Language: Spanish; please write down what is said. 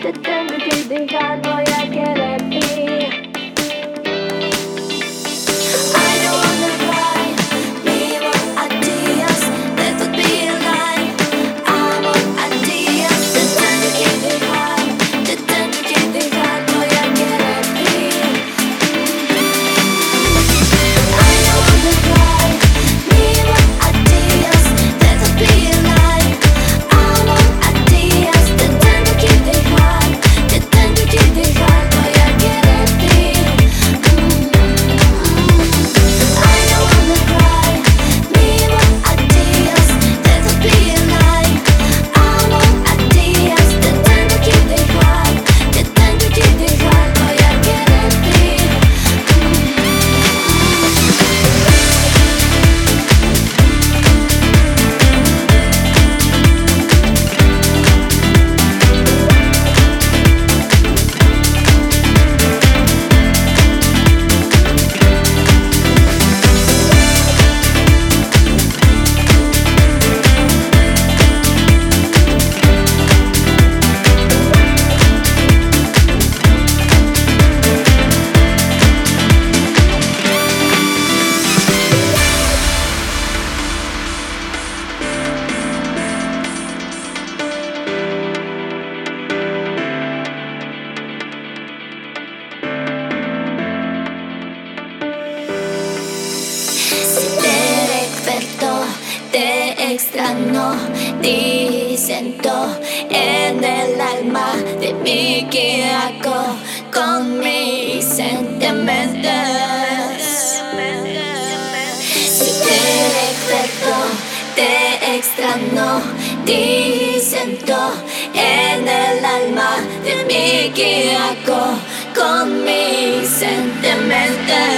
The then became the hard extraño, diciendo en el alma de mi guiaco con mis sentimientos. Si te recuerdo, te extraño, diciendo en el alma de mi guiaco con mis sentimientos.